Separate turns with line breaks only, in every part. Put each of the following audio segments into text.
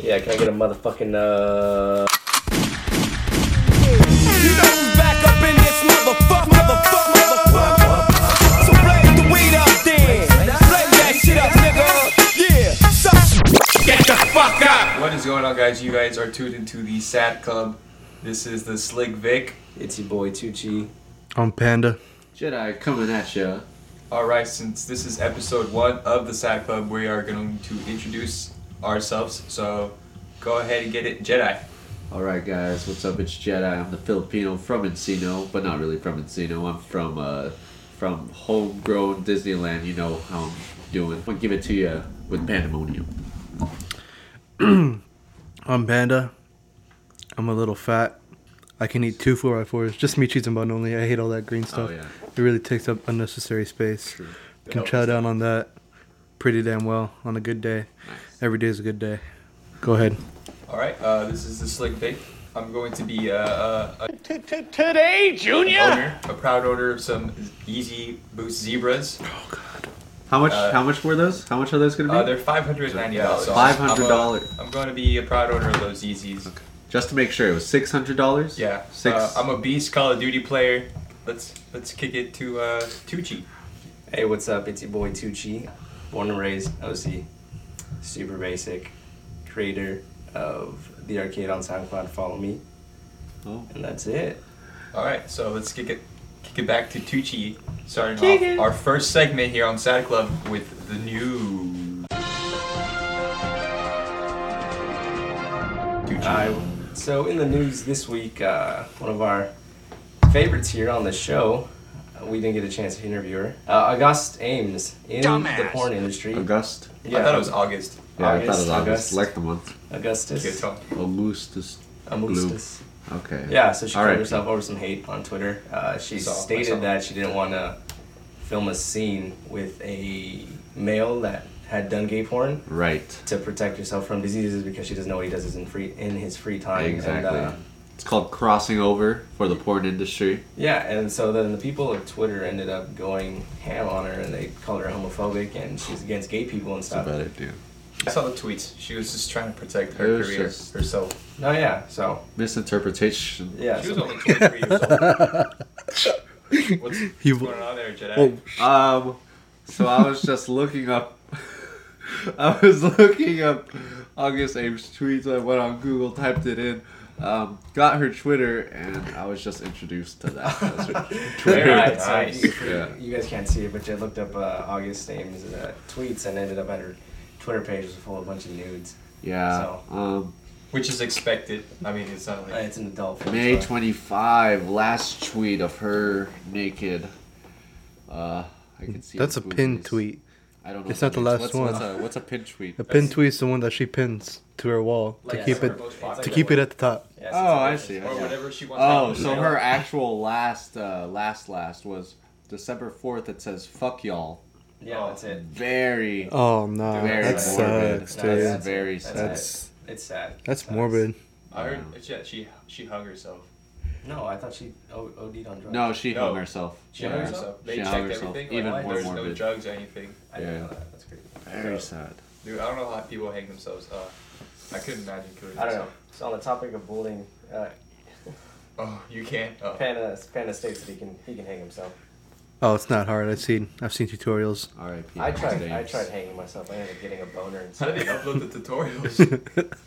Yeah, can I get a motherfucking uh?
You know who's back up in this motherfucker, motherfucker, motherfucker. So blaze the weed up then. Blaze that shit up, nigga. Yeah. Get the fuck up.
What is going on, guys? You guys are tuned into the Sad Club. This is the Slick Vic.
It's your boy Tucci.
I'm Panda.
Jedi coming at ya.
All right, since this is episode one of the Sad Club, we are going to introduce ourselves. So go ahead and get it, Jedi.
Alright guys, what's up? It's Jedi. I'm the Filipino from Encino, but not really from Encino. I'm from uh from homegrown Disneyland. You know how I'm doing. I'll give it to you with pandemonium.
I'm Panda. I'm a little fat. I can eat two 4x4s. Just me, cheese, and bun only. I hate all that green stuff.
Oh yeah.
It really takes up unnecessary space.
True.
Can chow down on that pretty damn well on a good day.
Nice.
Every day is a good day. Go ahead.
All right, uh, this is the Slick Vic. I'm going to be uh, uh, a
Today, Junior.
owner, a proud owner of some Yeezy Boost Zebras. Oh God.
How much
Uh,
how much were those? How much are those gonna be?
Uh, they're five hundred ninety dollars.
$500.
I'm going to be a proud owner of those Yeezys.
Just to make sure it was six hundred dollars?
Yeah.
Six
Uh, I'm a beast Call of Duty player. Let's let's kick it to uh, Tucci.
Hey, what's up? It's your boy Tucci. Born and raised OC. Super basic. Creator of the arcade on SoundCloud. Follow me,
Oh.
and that's it.
All right, so let's kick it kick it back to Tucci, starting off our first segment here on Sad Club with the news. Tucci.
Uh, so in the news this week, uh, one of our favorites here on the show, uh, we didn't get a chance to interview her. Uh, August Ames in the porn industry.
August?
I thought it was August.
Yeah, I thought it was
August,
August.
August.
Like the month.
Augustus.
Good talk.
Augustus.
Augustus.
Okay.
Yeah, so she
All
called
right.
herself over some hate on Twitter. Uh, she
Saw-
stated that she didn't want to film a scene with a male that had done gay porn
Right.
to protect herself from diseases because she doesn't know what he does in free in his free time.
Exactly.
And, uh,
It's called crossing over for the porn industry.
yeah, and so then the people of Twitter ended up going ham on her and they called her homophobic and she's against gay people and
That's
stuff.
about it, dude.
I saw the tweets. She was just trying to protect her career
just-
herself.
No, yeah, so
Misinterpretation.
yeah.
She was
so-
only 23 years old. What's,
He-
what's going on there, Jedi?
Oh,
Um, so I was just looking up. I was looking up August Ames tweets. I went on Google, typed it in, um, got her Twitter, and I was just introduced to that. That's her Twitter.
Alright,
Nice.
you,
Yeah.
you guys can't see it, but you looked up uh, August Ames' uh, tweets and ended up at her Twitter page was full of a bunch of nudes.
Yeah.
So-
Um,
Which is expected. I mean, it's not
Uh, it's an adult film.
May
so-
25, last tweet of her naked. Uh, I can see.
that's a
her
pin tweet.
I don't know.
It's not the last
what's,
one.
What's a, what's a pin tweet?
A pin tweet is the one that she pins to her wall to
Like,
keep it
it's like
to keep it at the top.
Yeah,
Oh, I see.
or
Yeah.
whatever she wants.
Oh,
to
so her actual last, uh, last, last was December 4th. It says "fuck y'all."
Yeah, that's it.
Very,
Oh no,
very
that
morbid.
sucks, dude.
That's
that's-
very sad.
That's
It's sad.
that's
Sucks.
morbid.
I heard yeah, she she hung herself.
No, I thought she o- OD'd on drugs.
No, she
No.
hung herself.
She hung herself?
They
She
checked
herself.
everything.
Even
like,
more
there's no drugs or anything.
I didn't
Yeah.
know that. That's crazy.
Very sad.
Dude, I don't know how people hang themselves. Uh, I couldn't imagine killing
I don't know. So on the topic of bullying, uh,
Oh, you can't. Oh.
Panda Panda states that he can he can hang himself.
Oh, it's not hard. I've seen I've seen tutorials.
R.I.P.
I tried I tried hanging myself. I ended up getting a boner and
How did they upload the tutorials?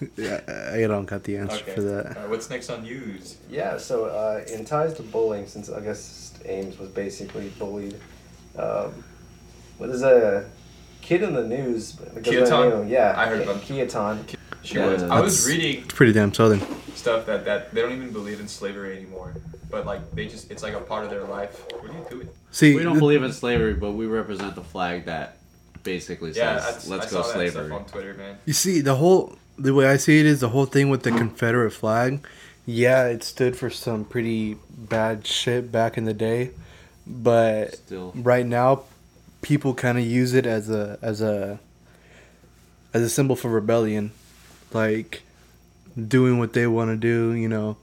yeah, I don't got the answer
okay.
for that.
Alright, what's next on news?
Yeah, so uh, in ties to bullying, since August Ames was basically bullied, um, what is a kid in the news? that goes by the
Keaton?
Yeah,
I heard
Ke-
about-
Keaton.
She
Yeah,
was. I was reading
It's pretty damn southern.
stuff that that they don't even believe in slavery anymore, but like they just it's like a part of their life. What are you doing?
See,
We don't
th-
believe in slavery, but we represent the flag that basically
Yeah,
says,
I,
"Let's
I
go
saw that
slavery."
stuff on Twitter, man.
You see, the whole the way I see it is the whole thing with the hmm. Confederate flag. Yeah, it stood for some pretty bad shit back in the day, but
Still,
right now, people kind of use it as a as a as a symbol for rebellion, like doing what they want to do. You know,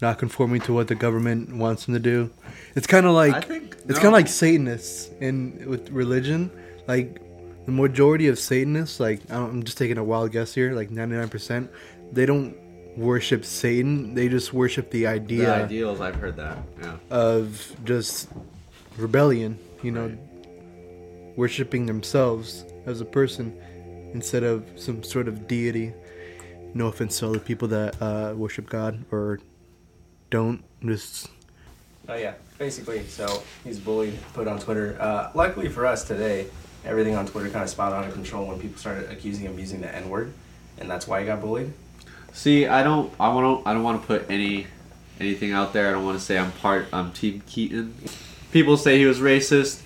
not conforming to what the government wants them to do. It's kind of like
I think
it's
no.
kind of like Satanists in with religion. Like the majority of Satanists, like I'm just taking a wild guess here, like 99%, they don't worship Satan. They just worship the
The
idea
ideals, I've heard that. Yeah.
of just rebellion. You know, worshiping themselves as a person instead of some sort of deity. No offense to other people that uh, worship God or don't. Just
Oh yeah, basically. So he's bullied, put on Twitter. Uh, luckily for us today, everything on Twitter kind of spot out of control when people started accusing him of using the N word, and that's why he got bullied.
See, I don't, I want to, I don't want to put any, anything out there. I don't want to say I'm part, I'm Team Keaton. People say he was racist.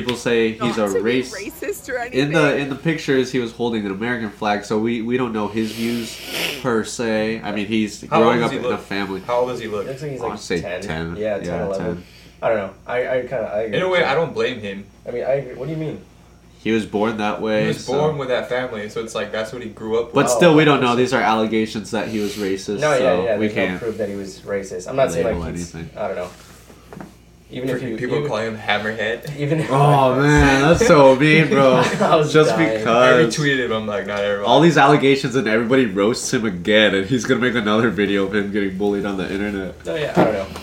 People say he's a
Not to be
race.
racist or anything.
In the in the pictures, he was holding an American flag, so we, we don't know his views per se. I mean, he's
How old
growing
does
up
he
in
look?
a family.
How old does he look?
Looks like he's
I'll
like
say
10.
10.
Yeah, 10,
Yeah,
11.
10.
I don't know. I, I kind of I agree.
In a way. I don't blame him.
I mean, I agree. What do you mean?
He was born that way.
He was
so-
born with that family, so it's like that's what he grew up with.
But
Oh,
still, we oh, don't know. These are allegations that he was racist.
No,
so
yeah, yeah.
we
There's no
can't.
proof that he was racist. I'm not saying
label
like he's,
anything.
I don't know. Even if you
people
even,
calling him Hammerhead.
even if
Oh man, that's so mean, bro.
I was
Just
dying.
I
because
retweeted him. I'm like, not everyone.
all these allegations and everybody roasts him again, and he's gonna make another video of him getting bullied on the internet.
No, yeah, I don't know.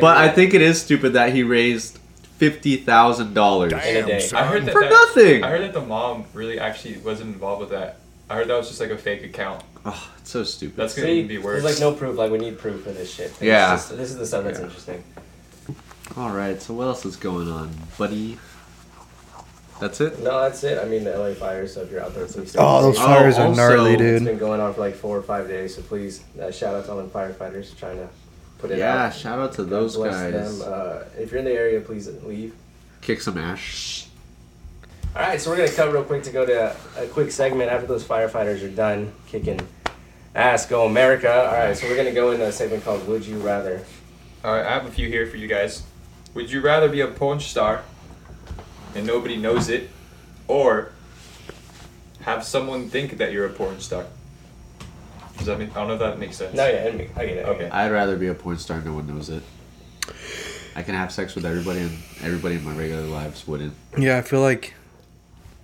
But I think it is stupid that he raised fifty thousand dollars.
in a day.
I heard that
For
that-
nothing!
I heard that the mom really actually wasn't involved with that. I heard that was just like a fake account.
Oh, it's so stupid.
That's gonna
See,
even be worse.
There's like no proof. Like we need proof for this shit. Like,
Yeah.
just- this is the stuff that's
Yeah.
interesting.
All right, so what else is going on, buddy? That's it.
No, that's it. I mean, the LA fires. So if you're out there, please. stay
oh, those
safe.
Oh,
fires are
also-
gnarly,
It's
dude.
been going on for like four or five days. So please, uh, shout out to all the firefighters trying to put it
Yeah,
out.
Yeah, shout out to
God
those
bless
guys.
Them. Uh, if you're in the area, please leave.
Kick some ash.
All right, so we're gonna cut real quick to go to a, a quick segment after those firefighters are done kicking ass. Go America! All right, so we're gonna go into a segment called "Would You Rather."
All right, I have a few here for you guys. Would you rather be a porn star and nobody knows it, or have someone think that you're a porn star? Does that make? I don't know if that makes sense.
No, yeah, I get it. I get it.
Okay.
I'd rather be a porn star. No one knows it. I can have sex with everybody, and everybody in my regular lives wouldn't.
Yeah, I feel like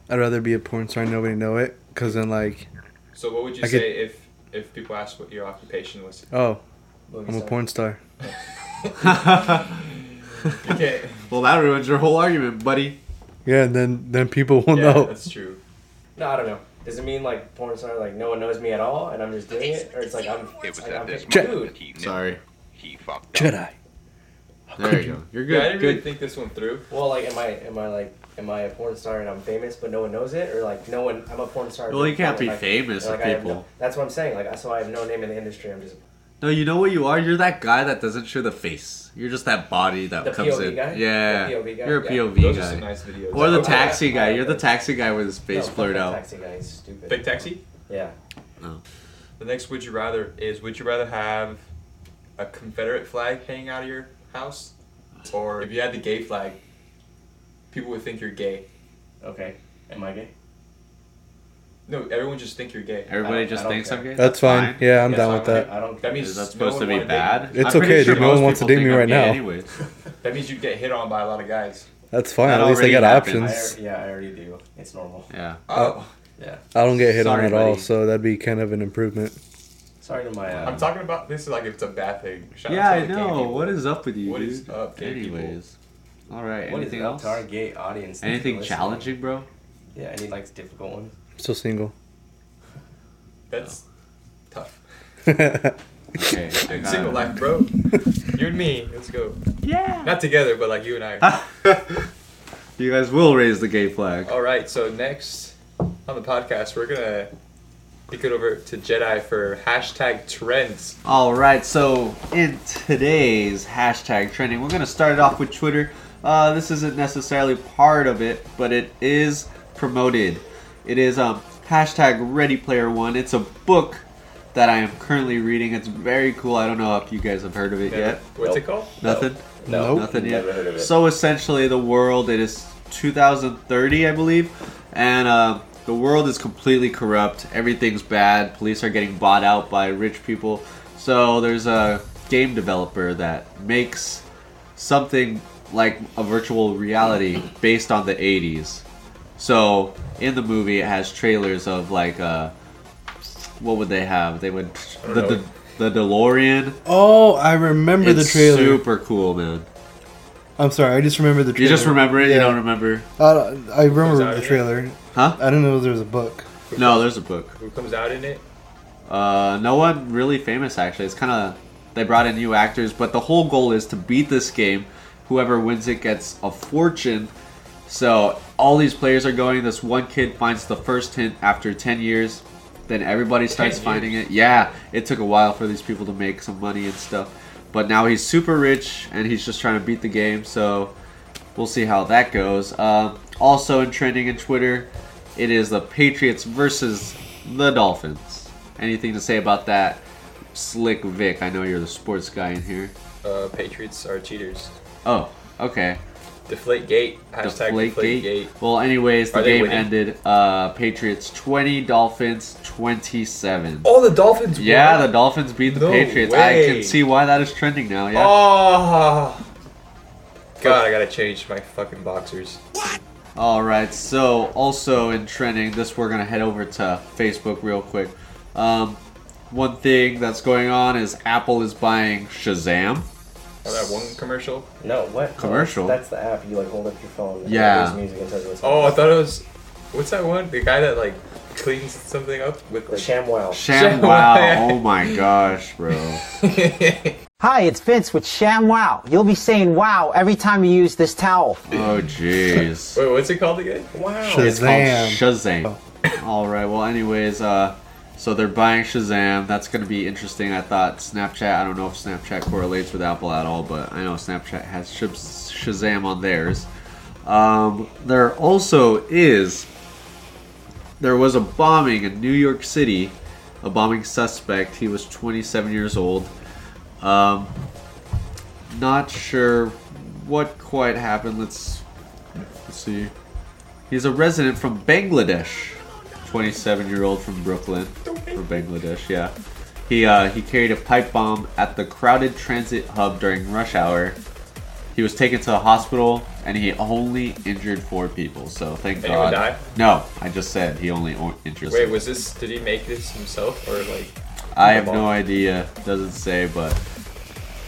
I'd rather be a porn star and nobody know it. Cause then like,
So what would you
I could-
say if if people asked what your occupation was?
oh, I'm a
say?
porn star.
You can't.
well, that ruins your whole argument, buddy.
Yeah, and then then people will
yeah,
know.
that's true.
No, I don't know. Does it mean like porn star, like no one knows me at all, and I'm just doing it, or it's like I'm,
It was
like,
at
I'm
this
picking
moment he
Sorry.
he fucked up.
Jedi.
There you go. You're
Yeah, I
good.
didn't really
Good.
think this one through.
Well, like, am I, am I like, am I a porn star and I'm famous, but no one knows it, or like no one, I'm a porn star.
Well, you can't be
like,
famous
like,
with
I
people.
no- that's what I'm saying. Like, so I have no name in the industry. I'm just
No, you know what you are? You're that guy that doesn't show the face. You're just that body that
The
comes
POV
in.
guy?
Yeah.
The POV guy?
You're a
Yeah.
POV
Those are
guy.
some nice videos.
Or the
Okay.
taxi guy. You're the taxi guy with his face
no,
blurred out.
Taxi guy, he's stupid.
Fake taxi.
Yeah. No.
The next would you rather is would you rather have a Confederate flag hanging out of your house, or if you had the gay flag, people would think you're gay.
Okay. Am I gay?
No, everyone just think you're gay.
Everybody just thinks
care.
I'm gay.
That's fine. Yeah, I'm
Yeah,
down
fine
with
with
that.
I don't.
That means
Is that
no
supposed
one
to be bad?
It's
I'm
okay,
sure
dude. No one wants to date me right now.
Anyways.
That means you get hit on by a lot of guys.
That's fine.
That
At least they got
happened.
I,
options.
al- yeah, I already do. It's normal.
Yeah.
Oh,
Yeah.
I don't get hit on
Sorry,
at all,
buddy.
so that'd be kind of an improvement.
Sorry to my. Uh,
I'm talking about this is like if it's a bad thing. Shout
Yeah,
out
I
to the
know. What is up with you,
What
dude?
is up, gay people?
Anyways. All right.
what is
anything
up
else?
to our gay audience?
Anything challenging, bro?
Yeah, any like difficult ones.
Still single.
That's tough.
Okay. I
Single life, bro. you and me, let's go.
Yeah.
Not together, but like you and I.
you guys will raise the gay flag.
All right, so next on the podcast, we're gonna kick it over to Jedi for hashtag trends.
All right, so in today's hashtag trending, we're gonna start it off with Twitter. Uh, this isn't necessarily part of it, but it is promoted. It is um hashtag Ready Player One. It's a book that I am currently reading. It's very cool. I don't know if you guys have heard of it yet.
What's it called?
Nothing.
No,
Nothing yet.
never heard of it.
So essentially, the world it is 2030, I believe, and uh, the world is completely corrupt. Everything's bad. Police are getting bought out by rich people. So there's a game developer that makes something like a virtual reality based on the 80s. So in the movie, it has trailers of like uh, what would they have? They would the,
know.
the the DeLorean.
Oh, I remember the trailer.
super cool, man.
I'm sorry, I just remember the trailer.
You just remember it? You don't remember?
Uh, I remember the
yet?
trailer.
Huh?
I didn't know there was a book.
No, there's a book.
Who comes out in it?
Uh, no one really famous actually. It's kind of they brought in new actors, but the whole goal is to beat this game. Whoever wins it gets a fortune. So all these players are going. This one kid finds the first hint after ten years. Then everybody starts finding it. Yeah, it took a while for these people to make some money and stuff. But now he's super rich and he's just trying to beat the game. So we'll see how that goes. Um, also in trending in Twitter, it is the Patriots versus the Dolphins. Anything to say about that? Slick Vic, I know you're the sports guy in here.
Uh, Patriots are cheaters.
Oh, okay.
Deflate gate. Hashtag
Deflate
deflate,
gate.
gate.
Well, anyways, the game
winning?
ended. Uh, Patriots 20, Dolphins 27.
Oh, the Dolphins.
Yeah,
won?
the Dolphins beat the
No
Patriots. I can see why that is trending now. Yeah.
Oh. God, I gotta change my fucking boxers.
All right. So, also in trending, this we're gonna head over to Facebook real quick. Um, one thing that's going on is Apple is buying Shazam.
Oh, that one commercial.
No, what?
Commercial?
That's the app. You like hold up your phone. and
Yeah.
it music and tells you what's
Oh, I thought it was. What's that one? The guy that like cleans something up with
The
like.
ShamWow.
Sham wow. Oh my gosh, bro.
Hi, it's Vince with Sham Wow. You'll be saying wow every time you use this towel.
Oh jeez.
Wait, what's it called again?
Wow.
It's called
Shazam.
Shazam. All right. Well, anyways, uh, so they're buying Shazam. That's gonna be interesting. I thought Snapchat. I don't know if Snapchat correlates with Apple at all, but I know Snapchat has Shazam on theirs. Um, there also is. There was a bombing in New York City. A bombing suspect. He was 27 years old. Um, not sure what quite happened. Let's let's see. He's a resident from Bangladesh. 27 year old from Brooklyn. From Bangladesh, yeah. He uh, he carried a pipe bomb at the crowded transit hub during rush hour. He was taken to the hospital and he only injured four people. So thank
Anyone
God.
die?
No, I just said he only o- injured.
Wait, was this? Did he make this himself or like?
I have no idea. Doesn't say, but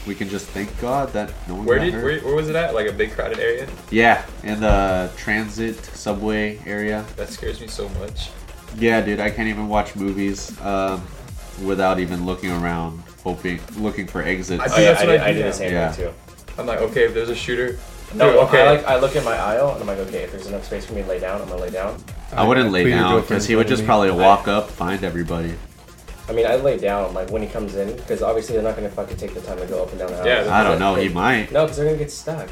we can just thank God that no one
Where did? Where, where was it at? Like a big crowded area?
Yeah, in the transit subway area.
That scares me so much.
Yeah, dude, I can't even watch movies um, without even looking around, hoping, looking for exits.
I
Oh
think
yeah,
that's
I
what
did,
I
I
do
did the same
Yeah.
thing too.
I'm like, okay, if there's a shooter.
No,
Dude, okay.
I like I look in my aisle and I'm like, okay, if there's enough space for me to lay down, I'm gonna lay down.
I wouldn't lay down because he would just probably walk up, find everybody.
I mean, I lay down like when he comes in because obviously they're not gonna fucking take the time to go up and down the house.
Yeah,
I don't know. He might.
No, because they're gonna get stuck.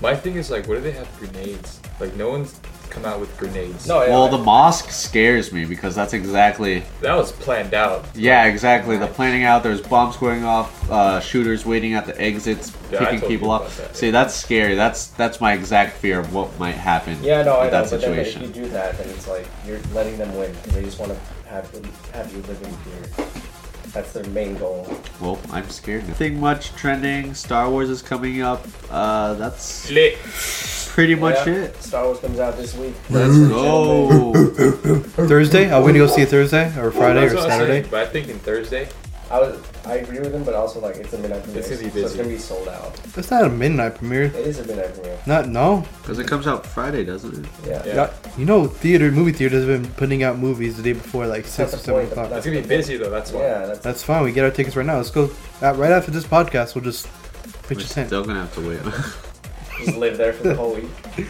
My thing is like, what do they have grenades? Like, no one's come out with grenades.
No,
Well,
yeah,
the mosque scares me because that's exactly.
that was planned out.
Yeah, exactly. The planning out. There's bombs going off. Uh, shooters waiting at the exits,
Yeah, I
picking
told
people
you
up.
about that.
See, that's scary. That's that's my exact fear of what might happen.
Yeah, no, I
with
know.
that
But then if
situation.
you do that, then it's like you're letting them win because they just want to have have you live in fear. That's their main goal.
Well, I'm scared. Nothing much trending. Star Wars is coming up. Uh, that's
Lit.
pretty much
Yeah,
it.
Star Wars comes out this week.
Let's go.
Thursday? Are we gonna go see it Thursday or Friday
That's
or
what I'm
Saturday?
saying, But I think in Thursday.
I was I agree with him, but also like it's a midnight premiere,
It's gonna be
so it's
busy.
gonna be sold out.
It's not a midnight premiere.
It is a midnight premiere.
Not no.
Because it comes out Friday, doesn't it?
Yeah.
Yeah.
Yeah, you know, theater movie theaters have been putting out movies the day before, like
That's
six
the
or seven
point,
o'clock.
It's gonna be busy though. That's why.
Yeah, that's
That's fine. We get our tickets right now. Let's go. Uh, right after this podcast, we'll just pitch
We're
a tent.
still gonna have to wait.
just live there for the whole week.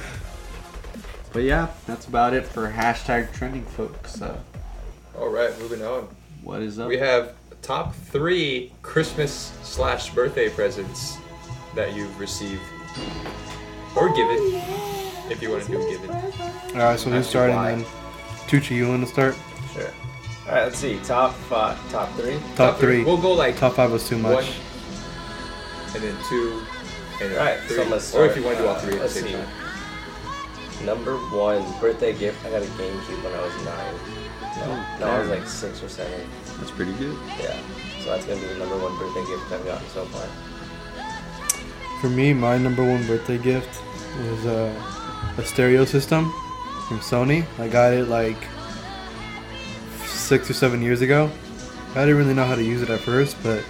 but yeah, that's about it for hashtag trending, folks. Uh,
All right, moving on.
what is up?
We have top three Christmas slash birthday presents that you've received or given, if you want to do given.
All right, so who's
That's
starting
why.
then? Tucci, you want to start?
Sure. All right, let's see. Top uh, top three.
Top three.
We'll go like
Top five was too much.
one, and then two, and
All right,
three.
so let's
or if you want to do all
uh,
three at the same
see.
time.
Number one birthday gift. I got a GameCube when I was nine. No, no, I was like six or seven.
That's pretty good.
Yeah. So that's gonna be the number one birthday gift I've gotten so far.
For me, my number one birthday gift was uh, a stereo system. from Sony. I got it like six or seven years ago. I didn't really know how to use it at first, but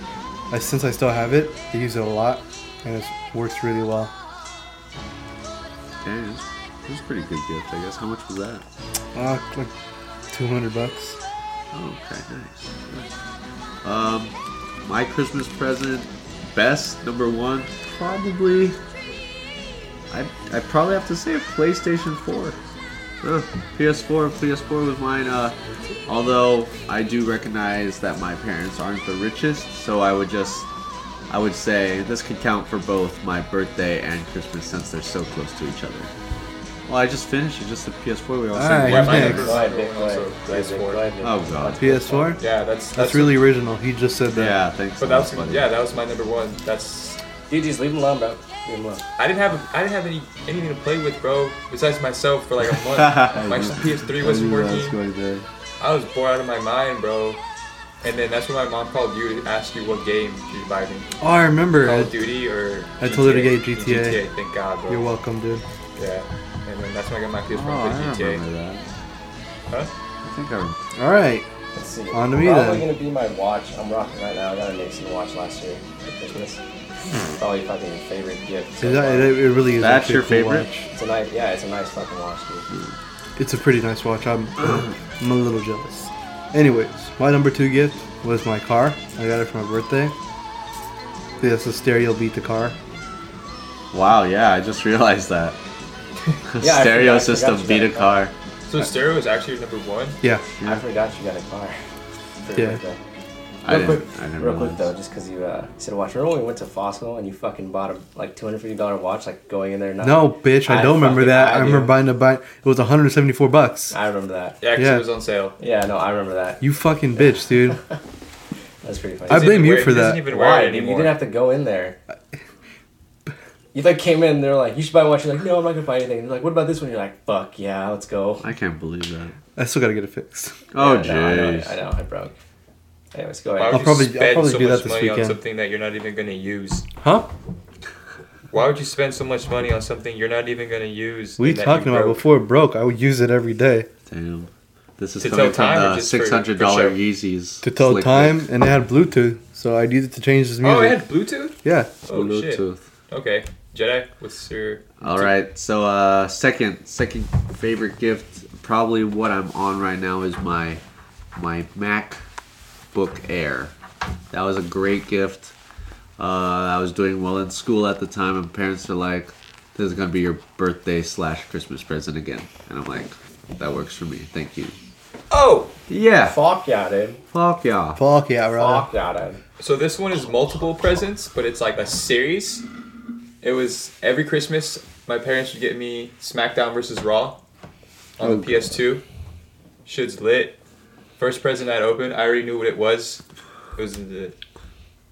I, since I still have it, I use it a lot, and it works really well.
Damn, it was a pretty good gift, I guess. How much was that?
Uh, like 200 bucks.
Okay, nice. Um, my Christmas present, best number one, probably. I I probably have to say a PlayStation 4. Uh, PS4, PS4 was mine. Uh, although I do recognize that my parents aren't the richest, so I would just, I would say this could count for both my birthday and Christmas since they're so close to each other. Well, I just finished it, just the PS4. We all ah, said
Alright,
Yeah,
who's next?
number
Go ahead,
one
Nick. Go
also
ahead. Go.
PS4.
Go ahead,
Oh god.
PS4?
Yeah, that's
That's really original. He just said that.
Yeah, thanks.
But that was
buddy.
yeah, that was my number one. That's
Dude, just leave him alone, bro. Leave him alone.
I didn't have I didn't have any anything to play with, bro. Besides myself for like a month. my PS3 wasn't working. I was bored out of my mind, bro. And then that's when my mom called you to ask you what game you should buy me.
Oh, I remember.
Call
I-
of Duty or
I told her to get GTA.
GTA, thank God, bro.
You're welcome, dude.
Yeah. And that's when I got my PS1
Oh, I
for GTA.
remember that.
Huh?
I think I remember.
All right.
Let's see.
On to me, then.
Probably gonna be my watch. I'm rocking right now. I got a Nixon watch last year for Christmas. Hmm. Probably fucking your favorite gift. so
that, it, it really is.
That's
actually
your favorite?
watch.
It's a nice, yeah, it's a nice fucking watch, dude. Hmm.
It's a pretty nice watch. I'm, I'm a little jealous. Anyways, my number two gift was my car. I got it for my birthday. Yes, the stereo beat the car.
Wow, yeah, I just realized that.
Yeah,
Stereo system beat a
got
car.
So stereo is actually your number one.
Yeah.
I forgot you got a car.
Yeah.
birthday.
I
Real
didn't.
quick,
I didn't
real quick though, just because you uh, said watch. Remember when we went to Fossil and you fucking bought a like two hundred fifty dollar watch, like going in there? Not,
No, bitch, I,
I
don't remember that. I,
I
remember buying a buy. It was 174 bucks.
I remember that.
Yeah, 'cause
Yeah.
it was on sale.
Yeah, no, I remember that.
You fucking bitch, dude.
That's pretty funny.
I blame you
wear-
for that.
even wear
Why?
it
dude? You didn't have to go in there. You like came in, they're like, you should buy a watch. You're like, no, I'm not gonna buy anything. They're like, what about this one? You're like, fuck yeah, let's go.
I can't believe that.
I still gotta get it fixed.
Oh,
Yeah, no, I know,
jeez.
I know, I broke. Anyways, go
Why
ahead.
I'll probably- I'll probably
so
do that
much
this
money on something that you're not even gonna use?
Huh?
Why would you spend so much money on something you're not even gonna use?
What are you talking about?
broke?
Before it broke, I would use it every day
Damn. This is
To
coming
tell time
from
or
the
just
six hundred dollar
dollar?
Yeezys.
to tell
Slick
time,
Rick.
and it had Bluetooth, so I used it to change this music.
Oh, it had Bluetooth.
yeah.
Oh shit.
Bluetooth.
Okay, Jedi, what's your?
All right. So, uh, second, second favorite gift, probably what I'm on right now is my, my MacBook Air. That was a great gift. Uh, I was doing well in school at the time, and parents are like, "This is gonna be your birthday slash Christmas present again," and I'm like, "That works for me. Thank you."
Oh,
Yeah.
Fuck yeah, dude.
Fuck yeah.
Fuck yeah, brother.
Fuck yeah, dude.
so this one is multiple presents, but it's like a series. It was every Christmas. My parents would get me SmackDown versus Raw on
Oh,
the PS2. Shit's lit. First present I'd open, I already knew what it was. It was the,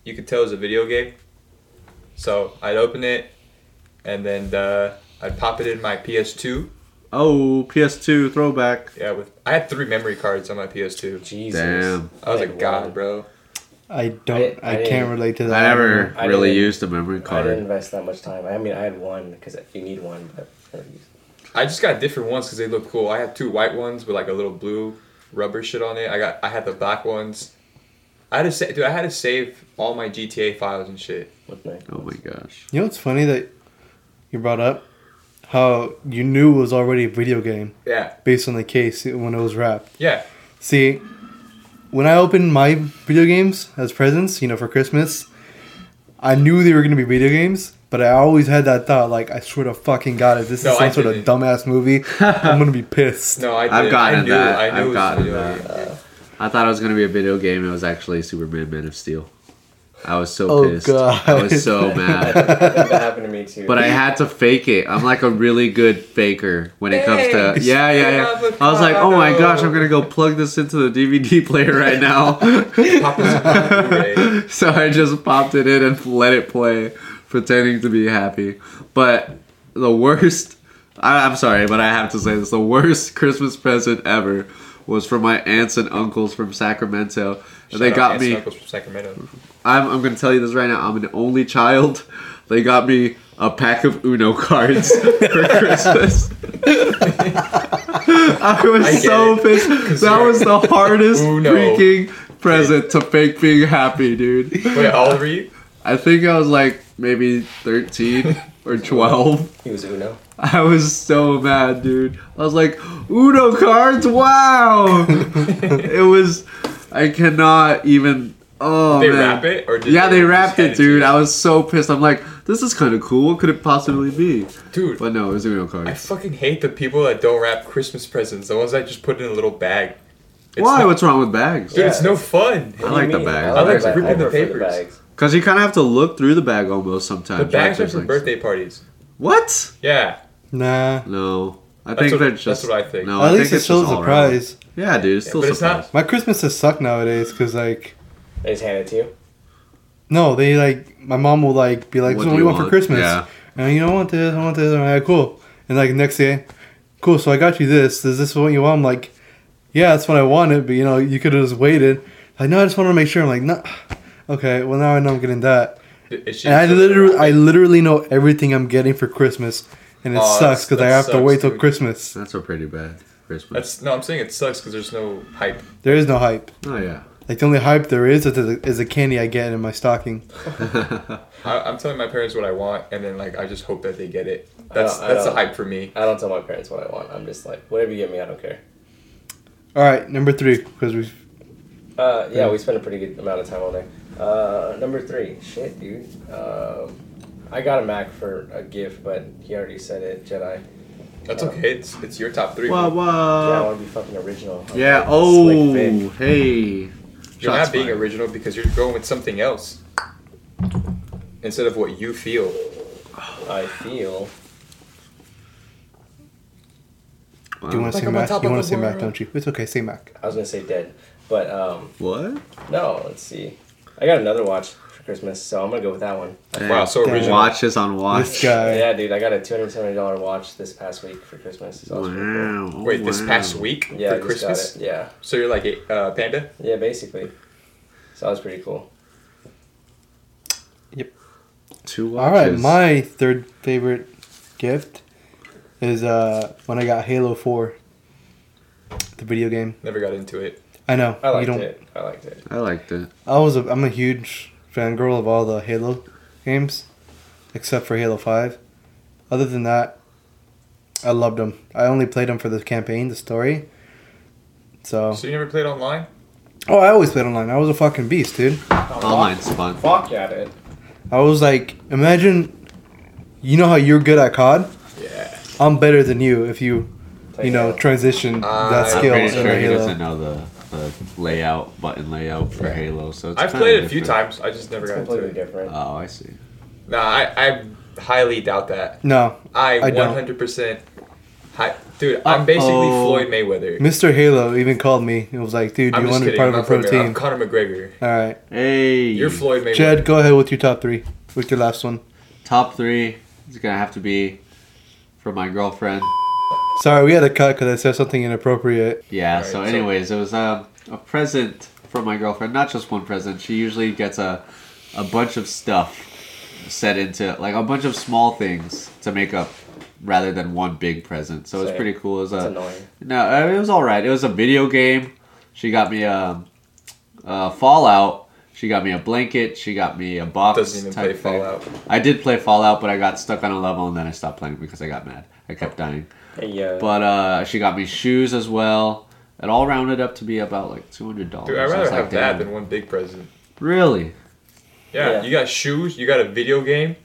you could tell it was a video game. So I'd open it, and then uh, I'd pop it in my PS2.
Oh, PS2 throwback.
Yeah, with I had three memory cards on my PS2.
Jesus.
Damn.
I was
Like
like, God, bro.
I don't.
I-
I,
I
can't relate to that.
I never
I
really used a memory card.
I didn't invest that much time. I mean, I had one because you need one, but I never used it.
I just got different ones because they look cool. I had two white ones with like a little blue rubber shit on it. I got I had the black ones. I had to say, dude, I had to save all my GTA files and shit.
with me.
Oh my gosh.
You know what's funny that you brought up? How you knew it was already a video game
Yeah,
based on the case when it was wrapped.
yeah.
See, when I opened my video games as presents, you know, for Christmas, I knew they were gonna be video games, but I always had that thought, like, I swear to fucking god, if this
No,
is some
I
sort of
didn't.
dumbass movie, I'm gonna be pissed.
No, I
I've gotten
I knew,
that.
I knew
I've gotten that.
game.
I thought it was gonna be a video game. It was actually Superman Man of Steel. I was so
Oh,
pissed.
God.
I was so mad.
That happened to me too.
But I had to fake it. I'm like a really good faker when it comes to
Thanks.
yeah, yeah, yeah. I was like, oh my gosh, I'm gonna go plug this into the DVD player right now.
Pop this on Blu-ray.
so I just popped it in and let it play, pretending to be happy. But the worst, I, I'm sorry, but I have to say this: the worst Christmas present ever was from my aunts and uncles from Sacramento. And they
Shout out
got
Aunts and
me.
Uncles from Sacramento.
I'm, I'm gonna tell you this right now. I'm an only child. They got me a pack of Uno cards for Christmas. I was
I
so
it.
pissed. That was the hardest
Uno.
freaking present to fake being happy, dude.
Wait, how old were you?
I think I was like maybe 13 or 12.
He was Uno.
I was so mad, dude. I was like, Uno cards, wow! it was, I cannot even. Oh
They
man.
wrap it or did
yeah, they
just
wrapped it, dude.
you?
I was so pissed. I'm like, this is kind of cool. What could it possibly be?
Dude,
But no, it was Uno
I
cards.
I fucking hate the people that don't wrap Christmas presents. The ones that just put in a little bag. It's
Why?
not-
What's wrong with bags?
Dude, it's no fun.
I like the bags.
I like
that.
ripping the
prefer
papers.
bags.
Because you kind of have to look through the bag almost sometimes.
The
right?
bags are for
like-
birthday parties.
What?
Yeah,
Nah.
No. I
That's
think
what-
they're
that's
just.
what I think.
No, I
At
think
least it's still a
just all around.
surprise.
Yeah, dude, it's
Yeah,
still
but
a
it's
surprise.
not-
My Christmases suck nowadays because like
They just hand it to you.
no, they like my mom will like be like,
What
"So
do
what do
you
you want for
want?"
Christmas?"
Yeah.
And you know, I want this, I want this. I'm like, cool. And like next day, cool. So I got you this. Is this what you want? I'm like, yeah, that's what I wanted. But you know, you could have just waited. Like, no, I just want to make sure. I'm like, no. Okay, well now I know I'm getting that."
she
And I literally, I literally know everything I'm getting for Christmas, and it
Oh,
sucks
that's-
because I
that
have to
sucks,
wait till
dude.
Christmas.
That's a pretty bad Christmas.
That's no. I'm saying it sucks because there's no hype.
There is no hype.
oh, yeah.
Like the only hype there is is the, is the candy I get in my stocking.
I, I'm telling my parents what I want, and then like I just hope that they get it. That's
don't- I
that's the hype for me.
I don't tell my parents what I want. I'm just like, whatever you get me, I don't care.
All right, number three because we
Uh, yeah, we spent a pretty good amount of time on there. Uh, number three, shit, dude. Um, I got a Mac for a gift, but he already said it. Jedi.
That's okay. It's it's your top three.
Wow,
bro.
yeah, I want to be fucking original. I'm
Yeah, oh,
Slick Vic.
hey.
You're
Shots
not being
fired.
original because you're going with something else instead of what you feel.
I feel.
Wow.
do you want to
Like
say
I'm on
Mac?
top
You
of
want
the
to say Mac,
world.
don't you? It's okay, say Mac.
I was gonna say dead, but um,
What?
no. Let's see. I got another watch for Christmas, so I'm gonna go with that one.
Wow, so
Damn.
original.
Watches on watch.
This guy.
Yeah, dude, I got a two hundred seventy dollar watch this past week for Christmas. So that was pretty cool.
Wow. oh,
Wait, this past week
Yeah, I
for
just got
Christmas?
it. Yeah,
So you're like a uh, panda?
yeah, basically. So that was pretty cool. Yep.
Two watches.
All right, my third favorite gift is uh when I got Halo Four, the video game.
Never got into it.
I know
I liked
you don't.
it. I liked it.
I liked it.
I was a, I'm a huge fangirl of all the Halo games, except for Halo Five. Other than that, I loved them. I only played them for the campaign, the story. So,
So you never played online?
oh, I always played online. I was a fucking beast, dude.
Online's fun.
Fuck at it.
I was like, imagine, you know how you're good at COD.
Yeah.
I'm better than you if you,
Play
you know,
Halo.
transition
Uh,
that
I'm
skill
pretty
in
sure he
Halo.
doesn't know the, the layout, button layout for Halo. So it's
I've played it a few
different.
times. I just never
It's
got into
completely
it.
different.
Oh, I see.
Nah, I, I highly doubt that.
No,
I,
I don't.
100%. Hi, dude, I'm basically
Uh-oh.
Floyd Mayweather.
Mr. Halo even called me. It was like, dude,
I'm
you
just
want to be
kidding.
part
I'm
of a
not
pro
Floyd Mayweather. I'm
team.
Conor McGregor.
All right,
Hey.
You're Floyd Mayweather.
Jed, go ahead with your top three. With your last one.
Top three is gonna have to be for my girlfriend.
Sorry, we had a cut because I said something inappropriate.
Yeah.
Alright,
so,
so-
anyways, it was um, a present from my girlfriend. Not just one present. She usually gets a a bunch of stuff set into like a bunch of small things to make up rather than one big present. So it was pretty cool. It was
It's
a
annoying.
no, uh, it was all right. It was a video game. She got me a, a Fallout. She got me a blanket. She got me a box.
Doesn't even
type
play
thing.
Fallout.
I did play Fallout, but I got stuck on a level and then I stopped playing because I got mad. I kept dying.
Yeah.
But uh, she got me shoes as well. It all rounded up to be about like two hundred dollars.
Dude, I'd rather have that than one big present.
Really?
Yeah,
Yeah.
you got shoes, you got a video game.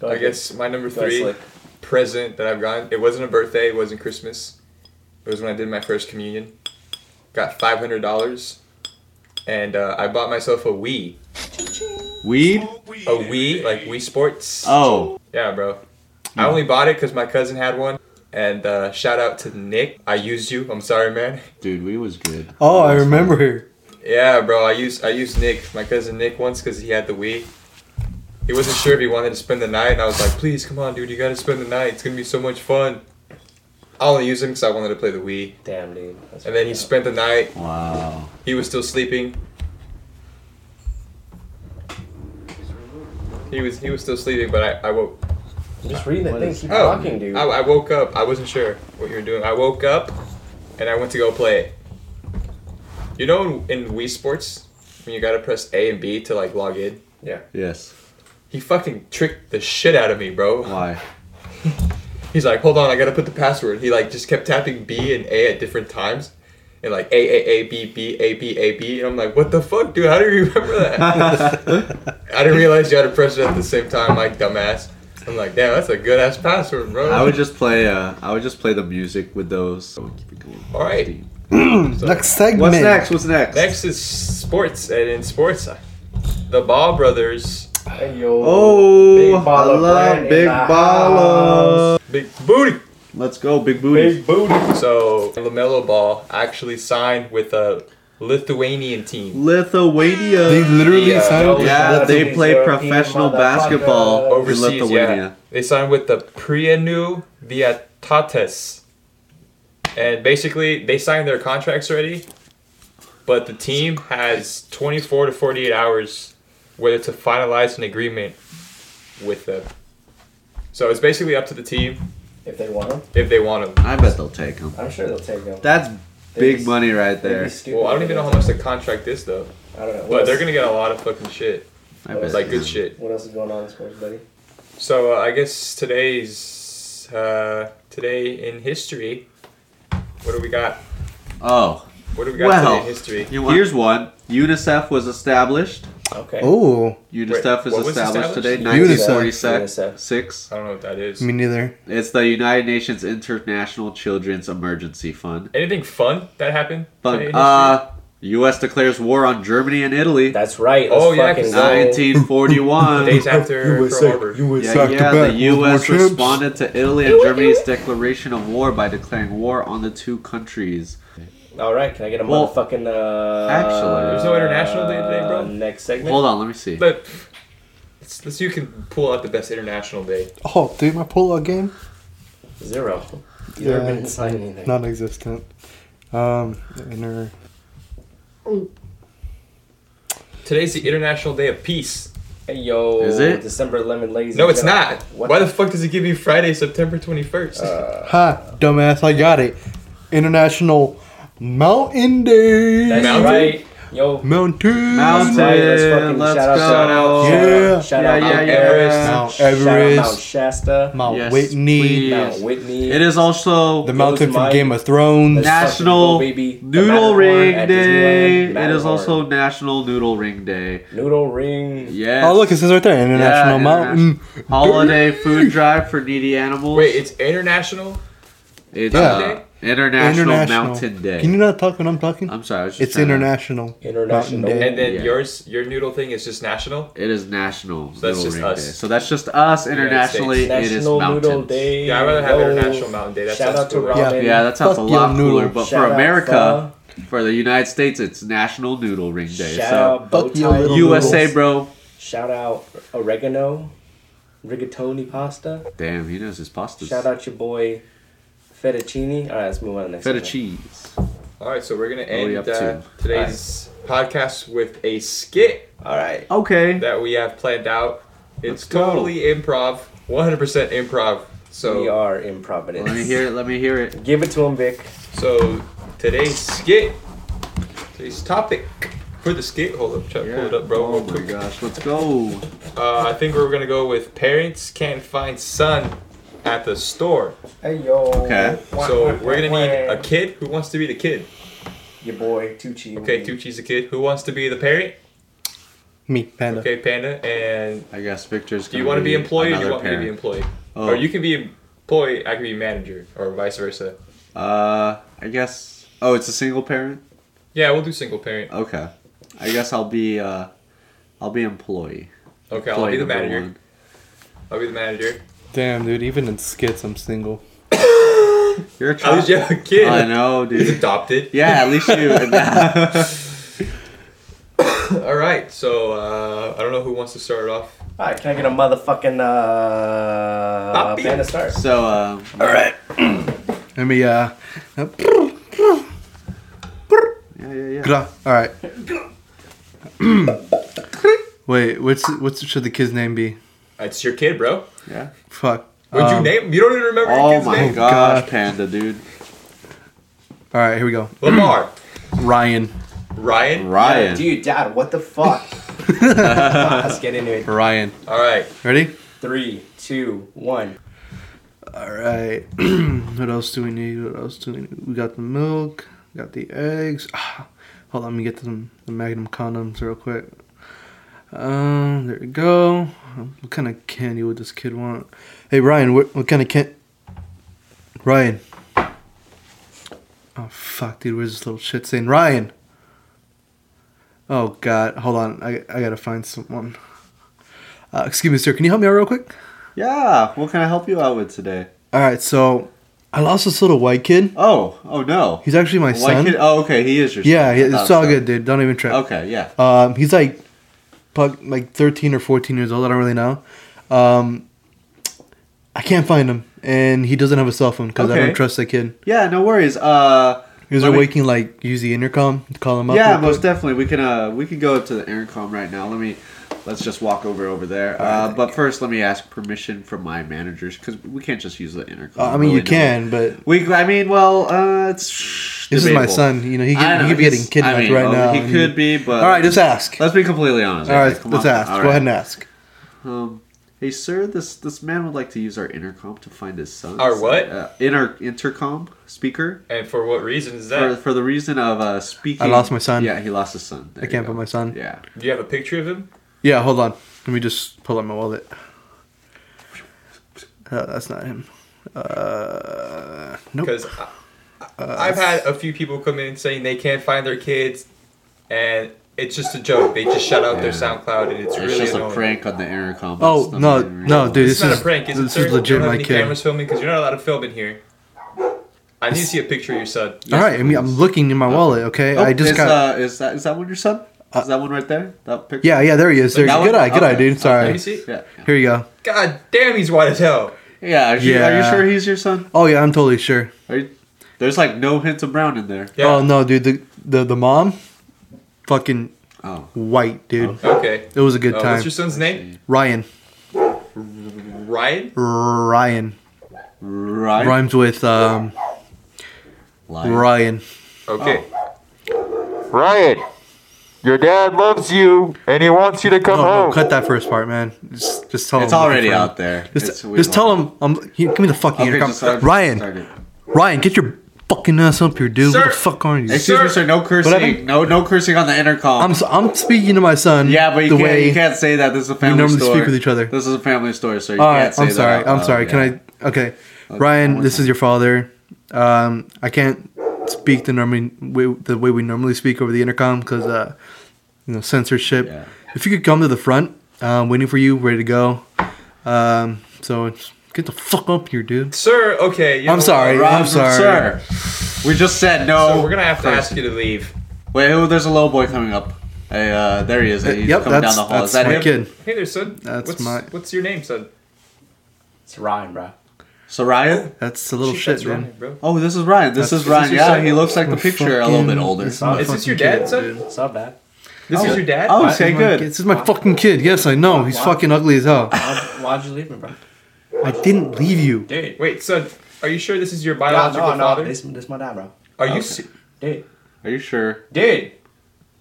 Go
I guess my number three
Slick.
present that I've gotten. It wasn't a birthday. It wasn't Christmas. It was when I did my first communion. Got five hundred dollars, and uh, I bought myself a Wii.
Weed?
A Wii, like Wii Sports.
Oh,
Yeah, bro. I only bought it because my cousin had one. And uh, shout out to Nick. I used you. I'm sorry, man.
dude, we was good.
Oh, I
That fun.
remember her.
Yeah, bro. I used I used Nick, my cousin Nick, once because he had the Wii. He wasn't sure if he wanted to spend the night, and I was like, "Please, come on, dude. You gotta spend the night. It's gonna be so much fun." I only used him because I wanted to play the Wii.
Damn, dude. That's
And then he
up.
spent the night.
Wow.
He was still sleeping. He was he was still sleeping, but I, I woke
I'm just reading the thing. Keep
Oh,
talking, dude.
I, I woke up. I wasn't sure what you were doing. I woke up and I went to go play it. You know, in, in Wii Sports, when you gotta press A and B to like log in,
yeah.
Yes.
he fucking tricked the shit out of me, bro.
Why?
He's like, hold on, I gotta put the password. He like just kept tapping B and A at different times. And like A A A B B A B A B and I'm like, what the fuck, dude? How do you remember that? I didn't realize you had to press it at the same time, like dumbass. I'm like, damn, that's a good ass password, bro.
I would just play. Uh, I would just play the music with those. So keep it going.
All right.
Hmm, Next segment.
What's next? What's next?
Next is sports, and in sports, uh, the Ball brothers,
Hey, yo.
Oh,
Big
I
baller
love big
the
baller.
big booty.
Let's go, big booty.
Big booty.
So Lamelo Ball actually signed with a Lithuanian team
Lithuania.
They literally
Yeah,
signed with
yeah,
Shout
they play professional basketball
motherfuckers.
in. Lithuania.
Yeah, they signed with the Prienu Vytautas, and basically they signed their contracts already, but the team has 24 to 48 hours whether to finalize an agreement with them. So it's basically up to the team
If they want them,
if they want them.
I bet they'll take him.
I'm sure they'll take them.
That's
They'd
big money right there.
Well, I don't even know how much
don't.
the contract is though,
I don't know. What
but they're gonna get a lot of fucking shit,
I bet
like good shit.
What else is going on in sports, buddy?
So uh, I guess today's uh, today in history. What do we got?
Oh,
What do we got
Well,
today in history?
here's one. UNICEF was established.
Okay.
Oh,
UNICEF is
what was
established today,
established?
1946.
I don't know what that is.
me neither.
It's the United Nations International Children's Emergency Fund.
Anything fun that happened?
Fun.
today?
Uh, U.S. declares war on Germany and Italy.
That's right. Let's
Oh, yeah,
fucking
'cause
go.
1941.
days after Pearl Harbor.
Yeah, yeah, the U.S. responded to Italy and Germany's declaration of war by declaring war on the two countries.
All right. Can I get a
Well,
motherfucking uh?
actually-
There's no International Day today, bro?
Next segment.
Hold on, let me see.
But let's, let's see who can pull out the best international day.
Oh, dude, my pull-out game
Zero. You
Yeah,
never been
it's
inside anything.
non-existent. Um, inner.
Today's the International Day of Peace.
Hey yo.
Is it?
December 11, ladies.
No,
and
it's not.
What?
Why the fuck does it give you Friday, September 21st?
Uh,
Ha, dumbass, I got it. International Mountain Day.
That's
Mountain?
right. Yo.
Mountain.
Mountain,
let's fucking
let's
shout out-
shout out-
Yeah.
Shout
Yeah,
out
yeah,
Mount
yeah.
Everest.
Mount
Shout out Mount Shasta.
Mount
Yes,
Whitney.
please.
Mount Whitney.
It is also
The mountain from
mine.
Game of Thrones.
Let's
National
go, baby. The
Noodle Ring Day. It is also National Noodle Ring Day.
Noodle Ring.
Yes.
Oh, look, it says right there, International
Yeah,
Mountain.
Holiday food drive for needy animals.
Wait, it's international?
It's
Yeah.
uh, International,
International.
Mountain Day.
Can you not talk when I'm talking?
I'm sorry. I was just
It's
trying to-
international.
International.
Mountain Day.
And then
Yeah.
yours, your noodle thing is just national?
It is National
So that's
Noodle
just
Ring
us.
Day. So that's just us. Internationally, it is
National Noodle
mountains.
Day.
Yeah, I'd rather have
Yo.
International Mountain Day. That
Shout
sounds
out to
cooler.
Ramen.
Yeah, that sounds a
Fuck
lot
your noodle.
cooler. But
Shout
for America, for the United States, it's National Noodle Ring Day.
Shout
so
out bow
Fuck your
tie.
little
USA,
noodles.
bro.
Shout out oregano, rigatoni pasta.
Damn, he knows his pastas.
Shout out your boy fettuccine. All right, let's move on to the next.
Feta
segment.
cheese.
All right, so we're going to
What are we
end
up
uh,
to?
today's podcast with a skit
All right.
Okay.
that we have planned out. It's
Let's go.
totally improv, 100% improv. So,
we are in
Let me hear it. Let me hear it.
Give it to him, Vic.
so today's skit, today's topic for the skit. Hold up, try to pull it up, bro.
Oh
real
my
quick.
gosh, let's go.
Uh, I think we're gonna go with parents can't find son at the store.
Hey yo.
Okay.
So we're gonna need a kid who wants to be the kid.
Your boy Tucci.
Okay, Tucci's the kid. Who wants to be the parent?
Me, Panda.
Okay, Panda. And
I guess Victor's.
do you want to be employee or do you
another
want me to be
parent.
employee?
Oh.
Or you can be employee, I can be manager, or vice versa.
Uh, I guess. Oh, it's a single parent.
Yeah, we'll do single parent.
Okay. I guess I'll be. Uh, I'll be employee.
Okay, I'll be the manager.
one.
I'll be the manager.
Damn, dude. Even in skits, I'm single.
You're a
At least you
child.
a kid.
I know,
He's
dude.
adopted.
Yeah, at least you.
All right, so uh, I don't know who wants to start off.
All right, can I get a motherfucking uh,
Poppy.
Panda start?
so, um,
All right. Let me, uh.
yeah, yeah, yeah.
All right. Wait, what's what's should the kid's name be?
It's your kid, bro.
Yeah.
Fuck.
What'd you
Um,
name? You don't even remember your
Oh
kid's
my
name.
gosh,
God.
Panda, dude.
All right, here we go.
Lamar.
Ryan.
Ryan.
Ryan.
Dude, Dad, what the fuck? Let's get into it.
Ryan.
All right.
Ready?
Three, two, one.
All right. what else do we need? What else do we need? We got the milk. Got the eggs. Ah, hold on, let me get some the Magnum condoms real quick. Um, there we go. What kind of candy would this kid want? Hey Ryan, what what kind of can? Ryan. Oh fuck, dude, where's this little shit saying? Ryan. Oh god, hold on, I I gotta find someone. Uh, excuse me, sir. Can you help me out real quick?
Yeah. What can I help you out with today?
All right, so I lost this little white kid.
Oh. Oh no.
He's actually my
White
son.
kid. Oh, okay. He is your son.
Yeah, he- it's all
so.
good, dude. Don't even trip.
Okay. Yeah.
Um, he's like, like thirteen or fourteen years old. I don't really know. Um, I can't find him, and he doesn't have a cell phone because I
Okay.
don't trust the kid.
Yeah. No worries. Uh.
Is
Let
there
me-
waking like use the intercom to call him up?
Yeah,
real quick?
most definitely. We can uh we can go up to the intercom right now. Let me let's just walk over over there. Uh, but first, let me ask permission from my managers because we can't just use the intercom.
Uh, I mean, you
willy-nilly.
can, but
We, I mean, well, uh, it's.
this is my son. You know, he
I
could,
know,
he could be getting kidnapped
I mean,
right
oh,
now.
He could be, but
All right, just ask.
let's be completely honest.
All right,
okay?
right, let's
on.
ask.
All
Go
right.
ahead and ask.
Um, hey, sir, this this man would like to use our intercom to find his son.
Our what?
Uh, inter intercom speaker.
And for what reason is that?
for the reason of uh, speaking.
I lost my son.
Yeah, he lost his son. There
I can't
go.
put my son.
Yeah.
Do you have a picture of him?
Yeah, hold on. Let me just pull out my wallet. Uh, that's not him. Uh, nope.
Because I've had a few people come in saying they can't find their kids, and it's just a joke. They just shut out their
Yeah.
SoundCloud, and it's,
It's
really
just
annoying.
a prank on the intercom.
Oh
It's
no,
nothing
no,
real.
dude,
This
this
is not
is
a prank, is it,
this
sir?
is legit,
you don't have
my
any
kid.
cameras filming because you're not allowed to film in here. I need to see a picture of your son.
All right, I mean, I'm looking in my wallet. Okay,
Oh,
I just
is,
got.
Uh, is that is that one your son? Is that one right there? That picture.
yeah, yeah, there he is. There, good
one?
eye, good eye,
Okay.
dude.
Let
Sorry.
me see.
Yeah.
Here you go.
God damn, he's white as hell.
Yeah. Are you, are you sure he's your son?
Oh yeah, I'm totally sure.
Are you, there's like no hint of brown in there.
Yeah.
Oh no, dude, the the the mom, fucking
Oh.
white, dude.
Okay.
It was a good
Uh,
time.
what's your son's name?
Ryan,
Ryan.
Ryan
Ryan.
rhymes with um
Lion.
Ryan.
Okay. Ryan, your dad loves you, and he wants you to come
No, no,
home.
cut that first part, man. Just, just tell
It's
him. I'm
already
looking for him.
out there.
Just,
It's-
just tell him. I'm. Here, give me the fucking
Okay,
intercom.
start-
Ryan,
start.
Ryan, get your fucking ass up here, dude.
Sir.
What the fuck are you?
Excuse
Sir.
me, sir. No cursing.
happened?
No, no cursing on the intercom.
I'm s- I'm speaking to my son.
yeah, but you
the
can't.
way
you can't say that. This is a family story.
We normally
store.
speak with each other.
This is a family store, so you
All
can't say
I'm sorry.
out
I'm sorry.
yeah.
Can I? Okay,
one
Ryan, this
time.
is your father. Um, I can't speak the normally way, the way we normally speak over the intercom because uh, you know censorship.
Yeah.
If you could come to the front, um, waiting for you, ready to go. Um, so get the fuck up here, dude.
Sir, okay. you
I'm sorry.
what?
I'm sorry.
Sir, we just said no.
So we're gonna have to ask you to leave.
Wait, oh, there's a little boy coming up. Hey, uh, there he is. He's
yep,
coming
that's
down the hall.
that's
Is that
my
him?
kid.
Hey there, son.
That's
what's,
my-
What's your name, son?
It's Ryan, bro.
So Ryan?
That's a little
Shit,
shit,
that's
dude.
Ryan, bro.
Oh, this is Ryan. This
That's-
is Ryan.
is your
Yeah,
son?
he looks like the picture a little bit
Fucking-
older.
this is my
Is this your
fucking
dad, son?
dude.
What's up, Dad?
This is your dad?
Oh,
Why-
okay,
My-
good.
This is my fucking kid. Yes, I know. He's
Why?
fucking ugly as hell.
Why'd, why'd you leave me, bro?
I didn't leave you.
Dude.
Wait, son. Are you sure this is your
No,
biological
no, no.
father?
This, this my dad, bro.
Are you?
Okay.
se-
Dude.
Are you sure?
Dude.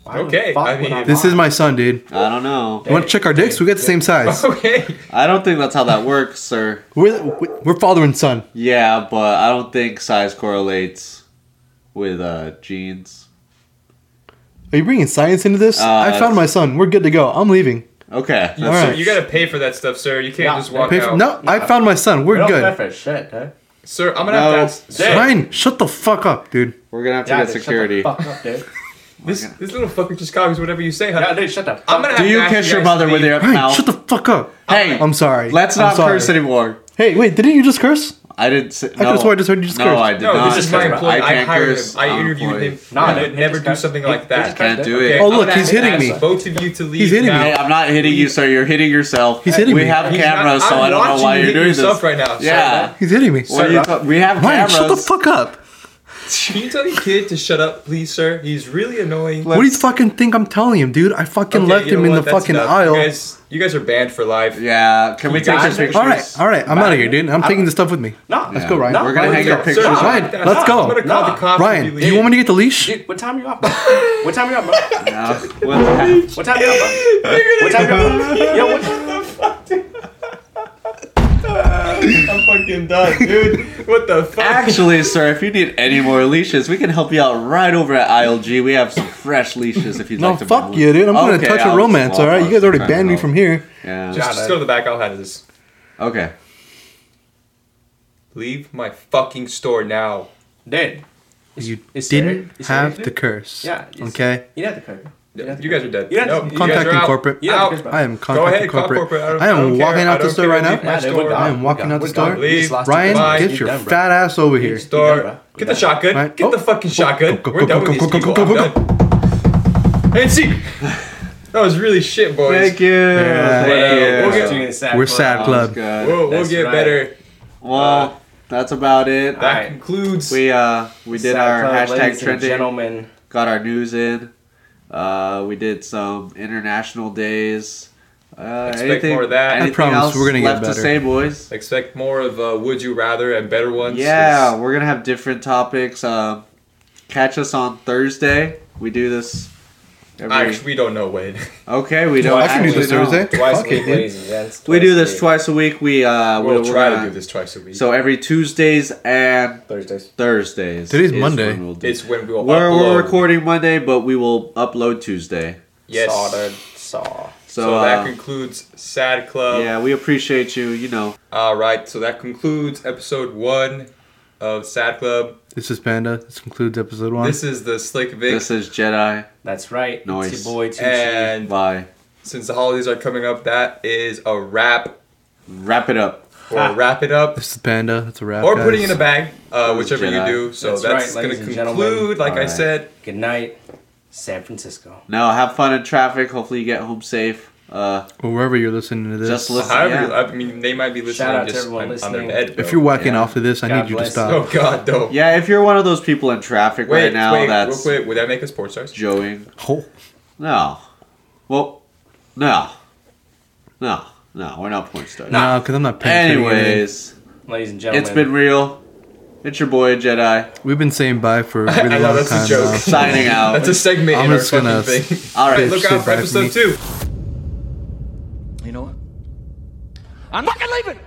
Why the
Okay, I mean-
This is my son, dude.
I don't know.
You want to check our dicks? We got the same size.
Okay.
I don't think that's how that works, sir.
We're we're father and son.
Yeah, but I don't think size correlates with uh, genes.
Are you bringing science into this?
Uh,
I found my son. We're good to go. I'm leaving.
Okay.
You,
All
sir,
right.
you gotta pay for that stuff, sir. You can't
Yeah,
just walk
Pay for-
out.
no, I found my son. We're
We don't pay
good.
for shit, dude.
Sir, I'm gonna
No.
have to ask.
Ryan, shut the fuck up, dude.
We're gonna have to
Yeah,
get
dude, shut the fuck up, dude.
This this little fucker just copies whatever you say, huh?
Yeah, dude, shut the fuck
I'm gonna
up.
have
Do
to
you
ask
kiss your
guys
mother
to
with
leave.
your
Ryan,
mouth?
shut the fuck up.
Hey,
I'm sorry.
let's
I'm
not
sorry.
curse anymore.
Hey, wait, didn't you just curse?
I didn't say.
I could've swore I just heard you just
no,
curse.
I did
No,
not.
this is my
curse.
employee. I,
can't
hired
curse.
him. I
I'm
interviewed
employed.
him.
No,
I would
he
never do something
He-
like that.
just
Can't do
dude.
it.
Oh,
I'm
look,
gonna
he's hitting
ask
me.
Both of you to leave.
He's hitting me.
now.
Hey, I'm not hitting you, sir. You're hitting yourself.
He's hitting me.
we
me.
have
He's
cameras, so
I'm
I don't know
watching
why
you
you're
hit
doing
yourself
this.
right now.
Yeah.
He's hitting me.
What are you ta- we have
Ryan,
cameras.
shut the fuck up.
Can you tell your kid to shut up, please, sir? He's really annoying.
What do you fucking think I'm telling him, dude? I fucking
Okay,
left
you know
him in
what?
the
That's
fucking
enough.
aisle.
You guys, you guys are banned for life.
Yeah, can we take
got
this
it.
picture?
all right, all right. I'm out of here, dude. I'm taking this stuff with me.
No,
Let's go, Ryan.
No,
We're gonna
Ryan,
hang your pictures
sir,
up.
Ryan,
no,
let's go.
I'm gonna call
Nah.
the cops.
Ryan, do
you
you want me to get the leash?
Dude, what time are you up, bro? What time are you up, bro?
No, what the heck?
What time are you up, bro? What time are you up? Yo, what?
I'm fucking done, dude. What the fuck?
Actually, sir, if you need any more leashes, we can help you out right over at ILG. We have some fresh leashes if you'd
No,
like to.
No,
fuck
you, dude. I'm gonna
Okay,
touch
I'll
a romance,
swap
all right? You
us.
guys already
Trying
banned me
help.
from here.
Yeah.
just, just go to the back. I'll handle this.
okay.
Leave my fucking store now.
Dude.
You
is
didn't
Sarah- is Sarah
have
here?
to curse.
Yeah. it's-
Okay.
You didn't have to cover.
Yeah, you guys are dead.
Yeah,
Nope,
I'm
you guys are
contacting corporate.
You don't
Out.
have to curse,
I am
Go
contacting
ahead, call
corporate.
corporate. I,
I am
don't
walking
care.
out the
don't
store right now.
Yeah,
store.
I am walking out the
done.
store.
We're done. We just
Leave.
Ryan,
Bye.
get your
done,
fat ass over here.
Store.
done.
Get the shotgun.
Right.
Get the
Oh.
fucking shotgun.
go,
We're done with these people.
go,
I'm
go,
done. And see, that was really shit, boys.
Thank you.
Yeah.
Thank
Well,
you.
we'll get-
Doing a sad
We're sad club.
We'll, we'll get better.
Well, that's about it.
That concludes.
We uh we did our hashtag trending.
Gentlemen.
Got our news in. Uh, we did some international days. Uh,
Expect
anything,
more of that. I
promise
else
we're gonna get
left to
better.
say, boys?
Expect more of uh, Would You Rather and better ones.
Yeah, we're gonna have different topics. Um, catch us on Thursday. We do this. Every,
Actually, we don't know when.
okay, we don't.
I can do this
know.
Thursday.
Twice
Fuck
a week,
it, dude.
ladies and.
We do this
week.
twice a week. We uh,
We'll
we're
try
gonna-
to do this twice a week.
So every Tuesdays and
Thursdays.
Thursdays.
Today's
is
Monday.
when we'll do-
it's when we'll
we're, we're recording Monday, but we will upload Tuesday.
Yes.
Saw that. Saw.
So,
So,
uh,
that concludes Sad Club.
yeah, we appreciate you. You know,
All right. So that concludes episode one of Sad Club.
This is Panda. This concludes episode one.
This is the Slick Vic.
this is Jedi.
That's right.
Nice.
It's your boy Tucci.
and
Bye.
since the holidays are coming up, that is a wrap.
Wrap it up.
Or
Ah.
wrap it up.
This is Panda. That's a wrap.
Or
guys.
putting in a bag, uh,
was
whichever you do. So
That's
that's,
right,
going
ladies
to
and gentlemen.
conclude, like I
Alright.
said.
Good night, San Francisco.
Now have fun in traffic. Hopefully you get home safe. Uh,
Or wherever you're listening to this.
Just listen.
However,
yeah.
I mean, they might be listening
Shout out to
just
everyone
on, on their
listening.
bed. Bro.
if you're whacking
Yeah.
off to this, I
God
need you to stop.
Oh God, no.
yeah, if you're one of those people in traffic
Wait,
right now
wait,
that's
real quick. Would that make us sports stars?
joeing,
Oh.
no. Well, no. No. No, we're not point stars.
No, because I'm not paying.
Anyways,
Ladies and gentlemen.
it's been real. It's your boy Jedi
We've been saying bye for a
I
really
know
long
that's a joke.
now.
signing out.
That's a segment
I'm
in our
just gonna
fucking thing.
All right,
Look out for episode
me.
two.
You know what? I'm fucking leaving.